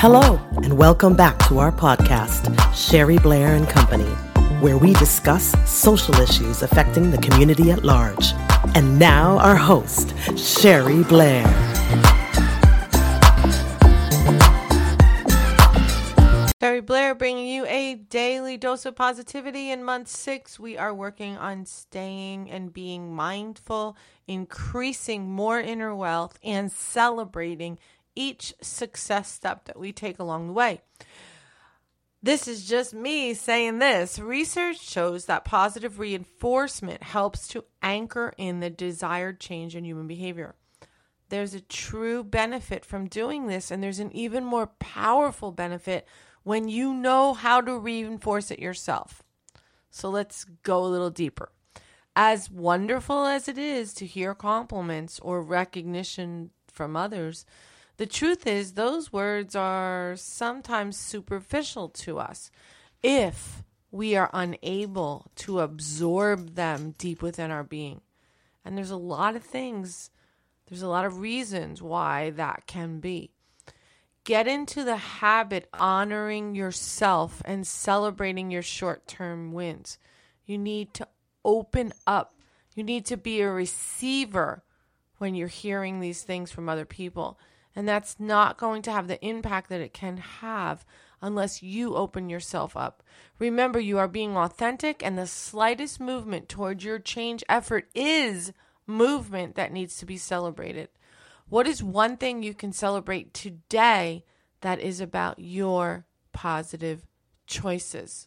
Hello, and welcome back to our podcast, Sherry Blair and Company, where we discuss social issues affecting the community at large. And now, our host, Sherry Blair. Sherry Blair bringing you a daily dose of positivity. In month six, we are working on staying and being mindful, increasing more inner wealth, and celebrating each success step that we take along the way. This is just me saying this. Research shows that positive reinforcement helps to anchor in the desired change in human behavior. There's a true benefit from doing this, and there's an even more powerful benefit when you know how to reinforce it yourself. So let's go a little deeper. As wonderful as it is to hear compliments or recognition from others, the truth is, those words are sometimes superficial to us if we are unable to absorb them deep within our being. And there's a lot of things, there's a lot of reasons why that can be. Get into the habit honoring yourself and celebrating your short term wins. You need to open up. You need to be a receiver when you're hearing these things from other people. And that's not going to have the impact that it can have unless you open yourself up. Remember, you are being authentic, and the slightest movement towards your change effort is movement that needs to be celebrated. What is one thing you can celebrate today that is about your positive choices?